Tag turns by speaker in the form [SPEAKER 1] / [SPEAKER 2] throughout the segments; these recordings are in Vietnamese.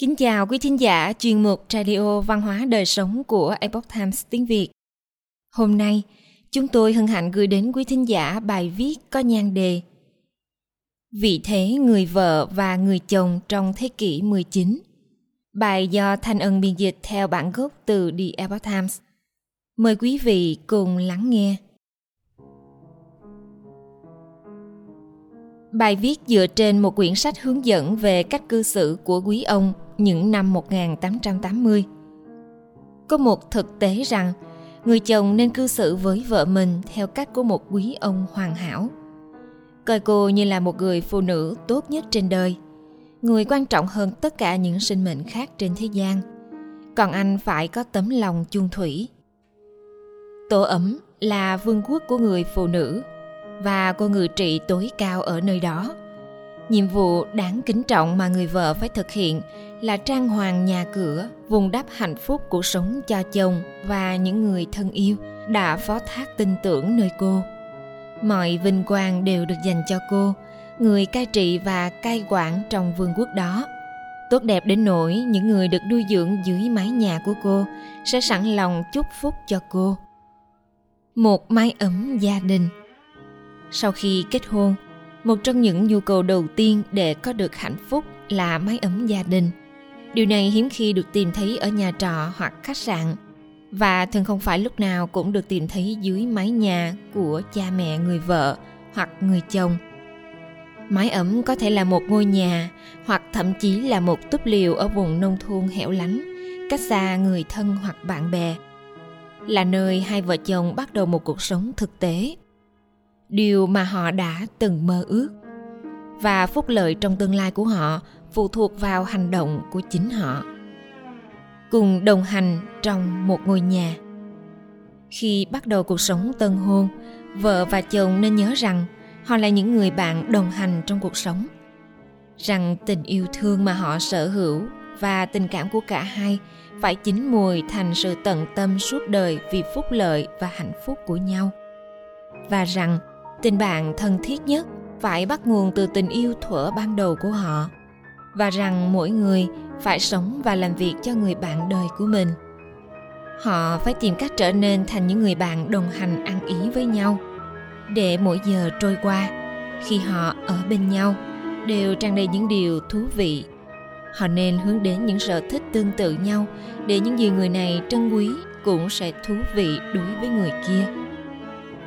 [SPEAKER 1] Kính chào quý thính giả chuyên mục Radio Văn hóa Đời Sống của Epoch Times tiếng Việt. Hôm nay, chúng tôi hân hạnh gửi đến quý thính giả bài viết có nhan đề Vị thế người vợ và người chồng trong thế kỷ 19. Bài do Thanh Ân biên dịch theo bản gốc từ The Epoch Times. Mời quý vị cùng lắng nghe. Bài viết dựa trên một quyển sách hướng dẫn về cách cư xử của quý ông những năm 1880. Có một thực tế rằng, người chồng nên cư xử với vợ mình theo cách của một quý ông hoàn hảo. Coi cô như là một người phụ nữ tốt nhất trên đời, người quan trọng hơn tất cả những sinh mệnh khác trên thế gian. Còn anh phải có tấm lòng chung thủy. Tổ ấm là vương quốc của người phụ nữ và cô ngự trị tối cao ở nơi đó. Nhiệm vụ đáng kính trọng mà người vợ phải thực hiện là trang hoàng nhà cửa, vùng đắp hạnh phúc cuộc sống cho chồng và những người thân yêu đã phó thác tin tưởng nơi cô. Mọi vinh quang đều được dành cho cô, người cai trị và cai quản trong vương quốc đó. Tốt đẹp đến nỗi những người được nuôi dưỡng dưới mái nhà của cô sẽ sẵn lòng chúc phúc cho cô. Một mái ấm gia đình Sau khi kết hôn, một trong những nhu cầu đầu tiên để có được hạnh phúc là mái ấm gia đình. Điều này hiếm khi được tìm thấy ở nhà trọ hoặc khách sạn. Và thường không phải lúc nào cũng được tìm thấy dưới mái nhà của cha mẹ, người vợ hoặc người chồng. Mái ấm có thể là một ngôi nhà hoặc thậm chí là một túp liều ở vùng nông thôn hẻo lánh, cách xa người thân hoặc bạn bè. Là nơi hai vợ chồng bắt đầu một cuộc sống thực tế điều mà họ đã từng mơ ước. Và phúc lợi trong tương lai của họ phụ thuộc vào hành động của chính họ. Cùng đồng hành trong một ngôi nhà. Khi bắt đầu cuộc sống tân hôn, vợ và chồng nên nhớ rằng họ là những người bạn đồng hành trong cuộc sống. Rằng tình yêu thương mà họ sở hữu và tình cảm của cả hai phải chín mùi thành sự tận tâm suốt đời vì phúc lợi và hạnh phúc của nhau. Và rằng tình bạn thân thiết nhất phải bắt nguồn từ tình yêu thuở ban đầu của họ và rằng mỗi người phải sống và làm việc cho người bạn đời của mình. Họ phải tìm cách trở nên thành những người bạn đồng hành ăn ý với nhau để mỗi giờ trôi qua khi họ ở bên nhau đều tràn đầy những điều thú vị. Họ nên hướng đến những sở thích tương tự nhau để những gì người này trân quý cũng sẽ thú vị đối với người kia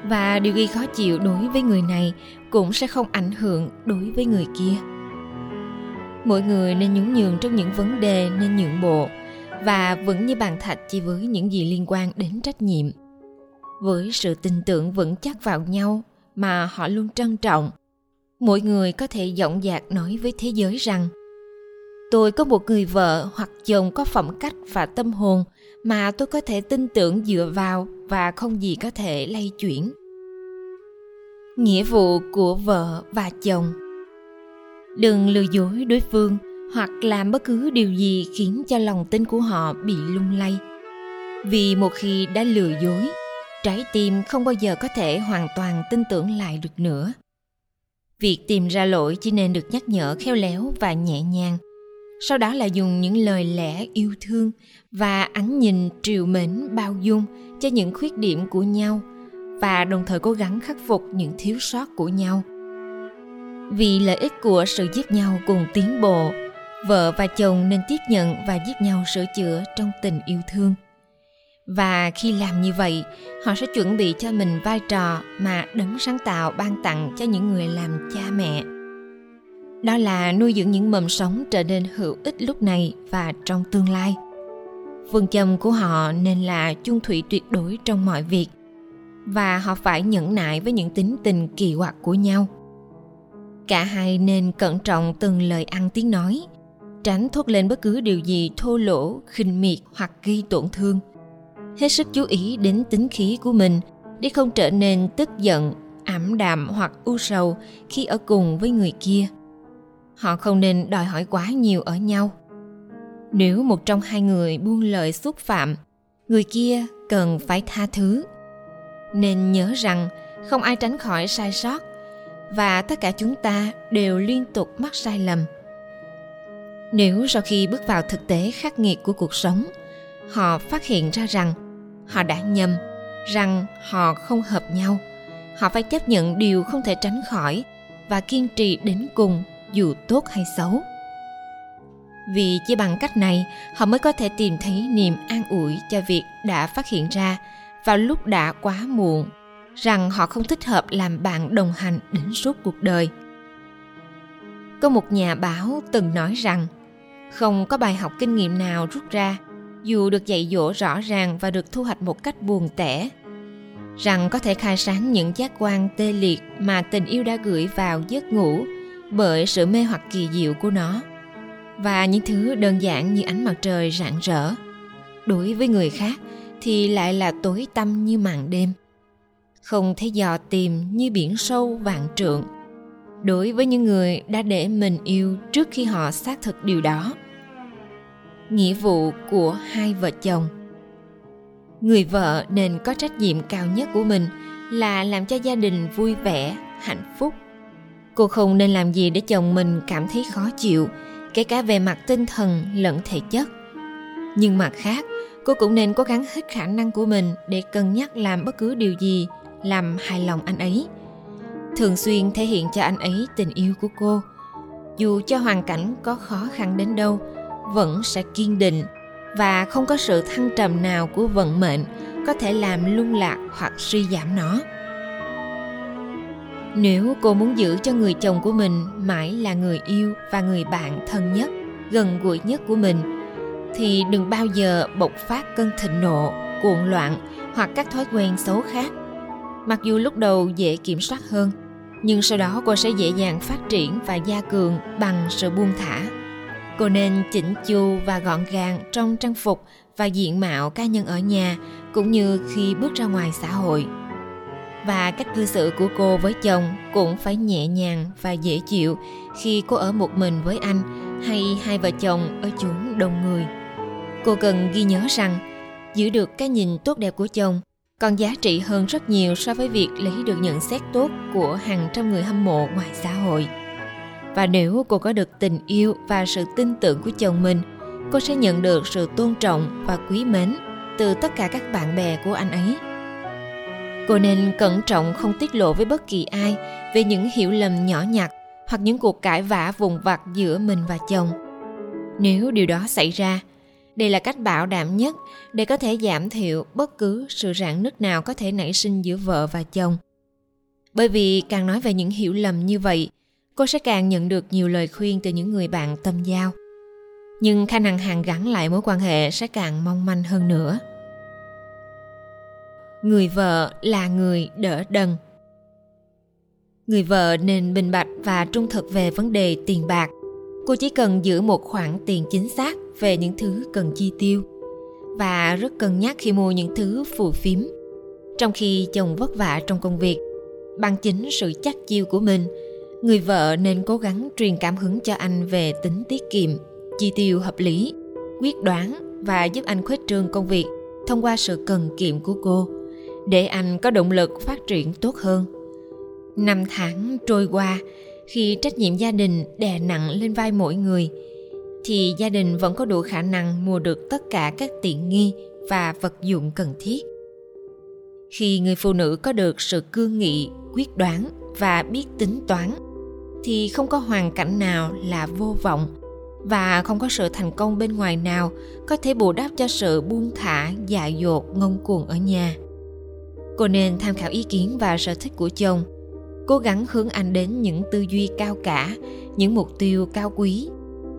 [SPEAKER 1] và điều gây khó chịu đối với người này cũng sẽ không ảnh hưởng đối với người kia. Mỗi người nên nhún nhường trong những vấn đề nên nhượng bộ và vững như bàn thạch chỉ với những gì liên quan đến trách nhiệm. Với sự tin tưởng vững chắc vào nhau mà họ luôn trân trọng, mỗi người có thể dõng dạc nói với thế giới rằng tôi có một người vợ hoặc chồng có phẩm cách và tâm hồn mà tôi có thể tin tưởng dựa vào và không gì có thể lay chuyển. Nghĩa vụ của vợ và chồng. Đừng lừa dối đối phương hoặc làm bất cứ điều gì khiến cho lòng tin của họ bị lung lay. Vì một khi đã lừa dối, trái tim không bao giờ có thể hoàn toàn tin tưởng lại được nữa. Việc tìm ra lỗi chỉ nên được nhắc nhở khéo léo và nhẹ nhàng sau đó là dùng những lời lẽ yêu thương và ánh nhìn triều mến bao dung cho những khuyết điểm của nhau và đồng thời cố gắng khắc phục những thiếu sót của nhau. Vì lợi ích của sự giúp nhau cùng tiến bộ, vợ và chồng nên tiếp nhận và giúp nhau sửa chữa trong tình yêu thương. Và khi làm như vậy, họ sẽ chuẩn bị cho mình vai trò mà đấng sáng tạo ban tặng cho những người làm cha mẹ đó là nuôi dưỡng những mầm sống trở nên hữu ích lúc này và trong tương lai. Phương châm của họ nên là chung thủy tuyệt đối trong mọi việc và họ phải nhẫn nại với những tính tình kỳ quặc của nhau. Cả hai nên cẩn trọng từng lời ăn tiếng nói, tránh thốt lên bất cứ điều gì thô lỗ, khinh miệt hoặc gây tổn thương. Hết sức chú ý đến tính khí của mình để không trở nên tức giận, ảm đạm hoặc u sầu khi ở cùng với người kia họ không nên đòi hỏi quá nhiều ở nhau. Nếu một trong hai người buông lời xúc phạm, người kia cần phải tha thứ. Nên nhớ rằng không ai tránh khỏi sai sót và tất cả chúng ta đều liên tục mắc sai lầm. Nếu sau khi bước vào thực tế khắc nghiệt của cuộc sống, họ phát hiện ra rằng họ đã nhầm, rằng họ không hợp nhau, họ phải chấp nhận điều không thể tránh khỏi và kiên trì đến cùng dù tốt hay xấu. Vì chỉ bằng cách này, họ mới có thể tìm thấy niềm an ủi cho việc đã phát hiện ra vào lúc đã quá muộn, rằng họ không thích hợp làm bạn đồng hành đến suốt cuộc đời. Có một nhà báo từng nói rằng, không có bài học kinh nghiệm nào rút ra, dù được dạy dỗ rõ ràng và được thu hoạch một cách buồn tẻ. Rằng có thể khai sáng những giác quan tê liệt mà tình yêu đã gửi vào giấc ngủ bởi sự mê hoặc kỳ diệu của nó. Và những thứ đơn giản như ánh mặt trời rạng rỡ. Đối với người khác thì lại là tối tăm như màn đêm. Không thể dò tìm như biển sâu vạn trượng. Đối với những người đã để mình yêu trước khi họ xác thực điều đó. Nghĩa vụ của hai vợ chồng. Người vợ nên có trách nhiệm cao nhất của mình là làm cho gia đình vui vẻ, hạnh phúc cô không nên làm gì để chồng mình cảm thấy khó chịu, kể cả về mặt tinh thần lẫn thể chất. Nhưng mặt khác, cô cũng nên cố gắng hết khả năng của mình để cân nhắc làm bất cứ điều gì làm hài lòng anh ấy. Thường xuyên thể hiện cho anh ấy tình yêu của cô. Dù cho hoàn cảnh có khó khăn đến đâu, vẫn sẽ kiên định và không có sự thăng trầm nào của vận mệnh có thể làm lung lạc hoặc suy giảm nó nếu cô muốn giữ cho người chồng của mình mãi là người yêu và người bạn thân nhất, gần gũi nhất của mình, thì đừng bao giờ bộc phát cơn thịnh nộ, cuộn loạn hoặc các thói quen xấu khác. Mặc dù lúc đầu dễ kiểm soát hơn, nhưng sau đó cô sẽ dễ dàng phát triển và gia cường bằng sự buông thả. Cô nên chỉnh chu và gọn gàng trong trang phục và diện mạo cá nhân ở nhà, cũng như khi bước ra ngoài xã hội và cách cư xử của cô với chồng cũng phải nhẹ nhàng và dễ chịu khi cô ở một mình với anh hay hai vợ chồng ở chốn đông người. Cô cần ghi nhớ rằng, giữ được cái nhìn tốt đẹp của chồng còn giá trị hơn rất nhiều so với việc lấy được nhận xét tốt của hàng trăm người hâm mộ ngoài xã hội. Và nếu cô có được tình yêu và sự tin tưởng của chồng mình, cô sẽ nhận được sự tôn trọng và quý mến từ tất cả các bạn bè của anh ấy cô nên cẩn trọng không tiết lộ với bất kỳ ai về những hiểu lầm nhỏ nhặt hoặc những cuộc cãi vã vùng vặt giữa mình và chồng. Nếu điều đó xảy ra, đây là cách bảo đảm nhất để có thể giảm thiểu bất cứ sự rạn nứt nào có thể nảy sinh giữa vợ và chồng. Bởi vì càng nói về những hiểu lầm như vậy, cô sẽ càng nhận được nhiều lời khuyên từ những người bạn tâm giao. Nhưng khả năng hàn gắn lại mối quan hệ sẽ càng mong manh hơn nữa người vợ là người đỡ đần. Người vợ nên bình bạch và trung thực về vấn đề tiền bạc. Cô chỉ cần giữ một khoản tiền chính xác về những thứ cần chi tiêu và rất cân nhắc khi mua những thứ phù phiếm. Trong khi chồng vất vả trong công việc, bằng chính sự chắc chiêu của mình, người vợ nên cố gắng truyền cảm hứng cho anh về tính tiết kiệm, chi tiêu hợp lý, quyết đoán và giúp anh khuếch trương công việc thông qua sự cần kiệm của cô để anh có động lực phát triển tốt hơn. Năm tháng trôi qua, khi trách nhiệm gia đình đè nặng lên vai mỗi người, thì gia đình vẫn có đủ khả năng mua được tất cả các tiện nghi và vật dụng cần thiết. Khi người phụ nữ có được sự cương nghị, quyết đoán và biết tính toán, thì không có hoàn cảnh nào là vô vọng và không có sự thành công bên ngoài nào có thể bù đắp cho sự buông thả dại dột, ngông cuồng ở nhà cô nên tham khảo ý kiến và sở thích của chồng. Cố gắng hướng anh đến những tư duy cao cả, những mục tiêu cao quý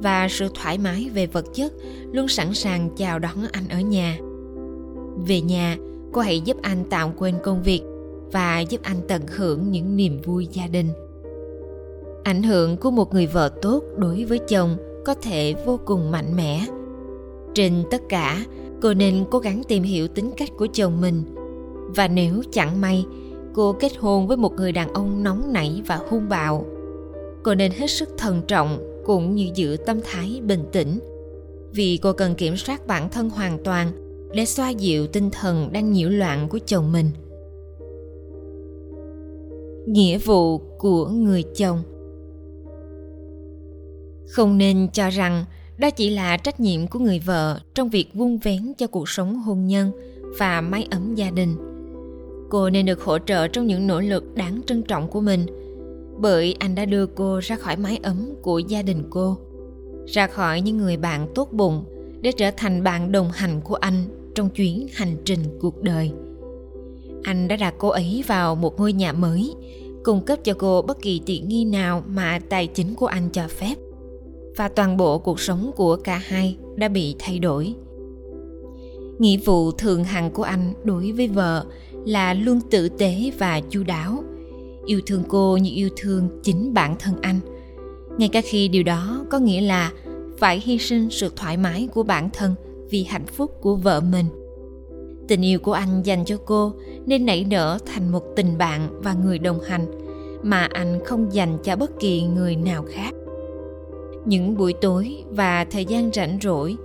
[SPEAKER 1] và sự thoải mái về vật chất, luôn sẵn sàng chào đón anh ở nhà. Về nhà, cô hãy giúp anh tạm quên công việc và giúp anh tận hưởng những niềm vui gia đình. Ảnh hưởng của một người vợ tốt đối với chồng có thể vô cùng mạnh mẽ. Trên tất cả, cô nên cố gắng tìm hiểu tính cách của chồng mình và nếu chẳng may, cô kết hôn với một người đàn ông nóng nảy và hung bạo, cô nên hết sức thận trọng cũng như giữ tâm thái bình tĩnh. Vì cô cần kiểm soát bản thân hoàn toàn để xoa dịu tinh thần đang nhiễu loạn của chồng mình. Nghĩa vụ của người chồng. Không nên cho rằng đó chỉ là trách nhiệm của người vợ trong việc vun vén cho cuộc sống hôn nhân và mái ấm gia đình cô nên được hỗ trợ trong những nỗ lực đáng trân trọng của mình, bởi anh đã đưa cô ra khỏi mái ấm của gia đình cô, ra khỏi những người bạn tốt bụng để trở thành bạn đồng hành của anh trong chuyến hành trình cuộc đời. Anh đã đặt cô ấy vào một ngôi nhà mới, cung cấp cho cô bất kỳ tiện nghi nào mà tài chính của anh cho phép, và toàn bộ cuộc sống của cả hai đã bị thay đổi. Nghĩa vụ thường hằng của anh đối với vợ là luôn tử tế và chu đáo. Yêu thương cô như yêu thương chính bản thân anh. Ngay cả khi điều đó có nghĩa là phải hy sinh sự thoải mái của bản thân vì hạnh phúc của vợ mình. Tình yêu của anh dành cho cô nên nảy nở thành một tình bạn và người đồng hành mà anh không dành cho bất kỳ người nào khác. Những buổi tối và thời gian rảnh rỗi,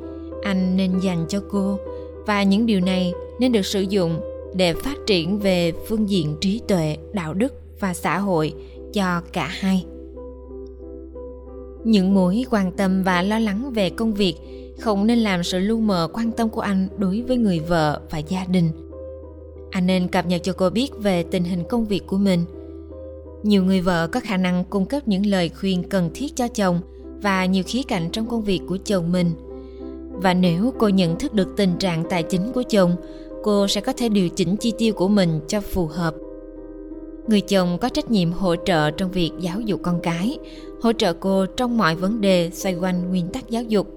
[SPEAKER 1] anh nên dành cho cô và những điều này nên được sử dụng để phát triển về phương diện trí tuệ, đạo đức và xã hội cho cả hai. Những mối quan tâm và lo lắng về công việc không nên làm sự lu mờ quan tâm của anh đối với người vợ và gia đình. Anh nên cập nhật cho cô biết về tình hình công việc của mình. Nhiều người vợ có khả năng cung cấp những lời khuyên cần thiết cho chồng và nhiều khía cạnh trong công việc của chồng mình. Và nếu cô nhận thức được tình trạng tài chính của chồng cô sẽ có thể điều chỉnh chi tiêu của mình cho phù hợp. Người chồng có trách nhiệm hỗ trợ trong việc giáo dục con cái, hỗ trợ cô trong mọi vấn đề xoay quanh nguyên tắc giáo dục.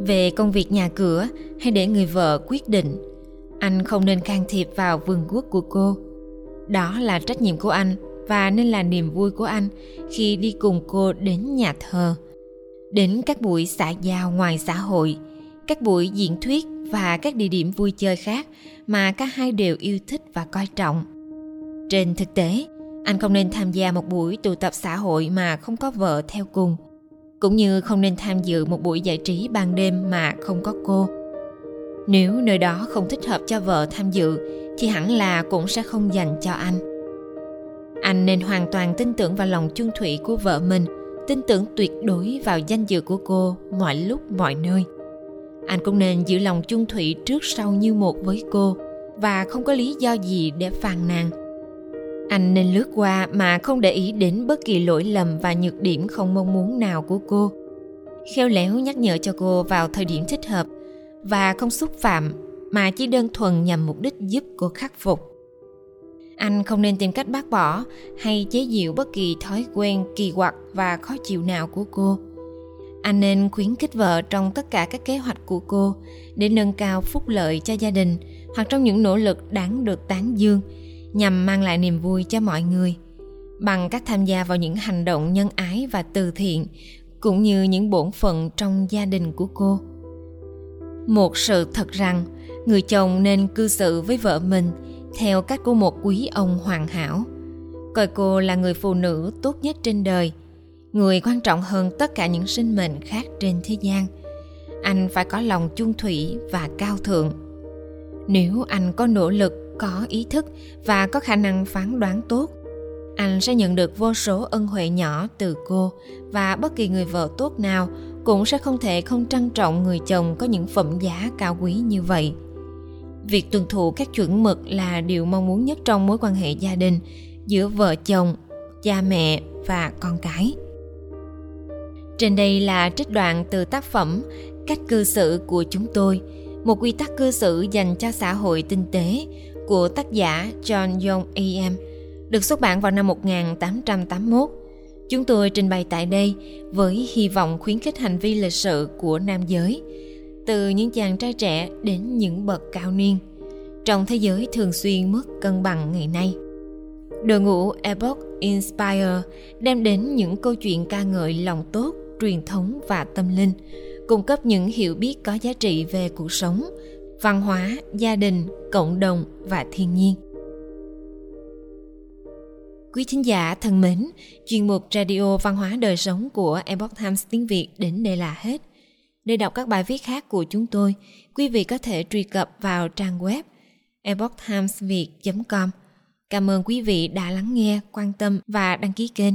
[SPEAKER 1] Về công việc nhà cửa, hãy để người vợ quyết định. Anh không nên can thiệp vào vườn quốc của cô. Đó là trách nhiệm của anh và nên là niềm vui của anh khi đi cùng cô đến nhà thờ. Đến các buổi xã giao ngoài xã hội, các buổi diễn thuyết và các địa điểm vui chơi khác mà cả hai đều yêu thích và coi trọng. Trên thực tế, anh không nên tham gia một buổi tụ tập xã hội mà không có vợ theo cùng, cũng như không nên tham dự một buổi giải trí ban đêm mà không có cô. Nếu nơi đó không thích hợp cho vợ tham dự, thì hẳn là cũng sẽ không dành cho anh. Anh nên hoàn toàn tin tưởng vào lòng chung thủy của vợ mình, tin tưởng tuyệt đối vào danh dự của cô mọi lúc, mọi nơi anh cũng nên giữ lòng chung thủy trước sau như một với cô và không có lý do gì để phàn nàn. Anh nên lướt qua mà không để ý đến bất kỳ lỗi lầm và nhược điểm không mong muốn nào của cô. Khéo léo nhắc nhở cho cô vào thời điểm thích hợp và không xúc phạm, mà chỉ đơn thuần nhằm mục đích giúp cô khắc phục. Anh không nên tìm cách bác bỏ hay chế giễu bất kỳ thói quen kỳ quặc và khó chịu nào của cô anh nên khuyến khích vợ trong tất cả các kế hoạch của cô để nâng cao phúc lợi cho gia đình hoặc trong những nỗ lực đáng được tán dương nhằm mang lại niềm vui cho mọi người. Bằng cách tham gia vào những hành động nhân ái và từ thiện cũng như những bổn phận trong gia đình của cô. Một sự thật rằng, người chồng nên cư xử với vợ mình theo cách của một quý ông hoàn hảo. Coi cô là người phụ nữ tốt nhất trên đời người quan trọng hơn tất cả những sinh mệnh khác trên thế gian. Anh phải có lòng chung thủy và cao thượng. Nếu anh có nỗ lực, có ý thức và có khả năng phán đoán tốt, anh sẽ nhận được vô số ân huệ nhỏ từ cô và bất kỳ người vợ tốt nào cũng sẽ không thể không trân trọng người chồng có những phẩm giá cao quý như vậy. Việc tuân thủ các chuẩn mực là điều mong muốn nhất trong mối quan hệ gia đình giữa vợ chồng, cha mẹ và con cái trên đây là trích đoạn từ tác phẩm cách cư xử của chúng tôi một quy tắc cư xử dành cho xã hội tinh tế của tác giả John Young A.M. được xuất bản vào năm 1881. Chúng tôi trình bày tại đây với hy vọng khuyến khích hành vi lịch sự của nam giới, từ những chàng trai trẻ đến những bậc cao niên, trong thế giới thường xuyên mất cân bằng ngày nay. Đội ngũ Epoch Inspire đem đến những câu chuyện ca ngợi lòng tốt, truyền thống và tâm linh, cung cấp những hiểu biết có giá trị về cuộc sống, văn hóa, gia đình, cộng đồng và thiên nhiên. Quý thính giả thân mến, chuyên mục Radio Văn hóa Đời Sống của Epoch Times tiếng Việt đến đây là hết. Để đọc các bài viết khác của chúng tôi, quý vị có thể truy cập vào trang web epochtimesviet.com. Cảm ơn quý vị đã lắng nghe, quan tâm và đăng ký kênh.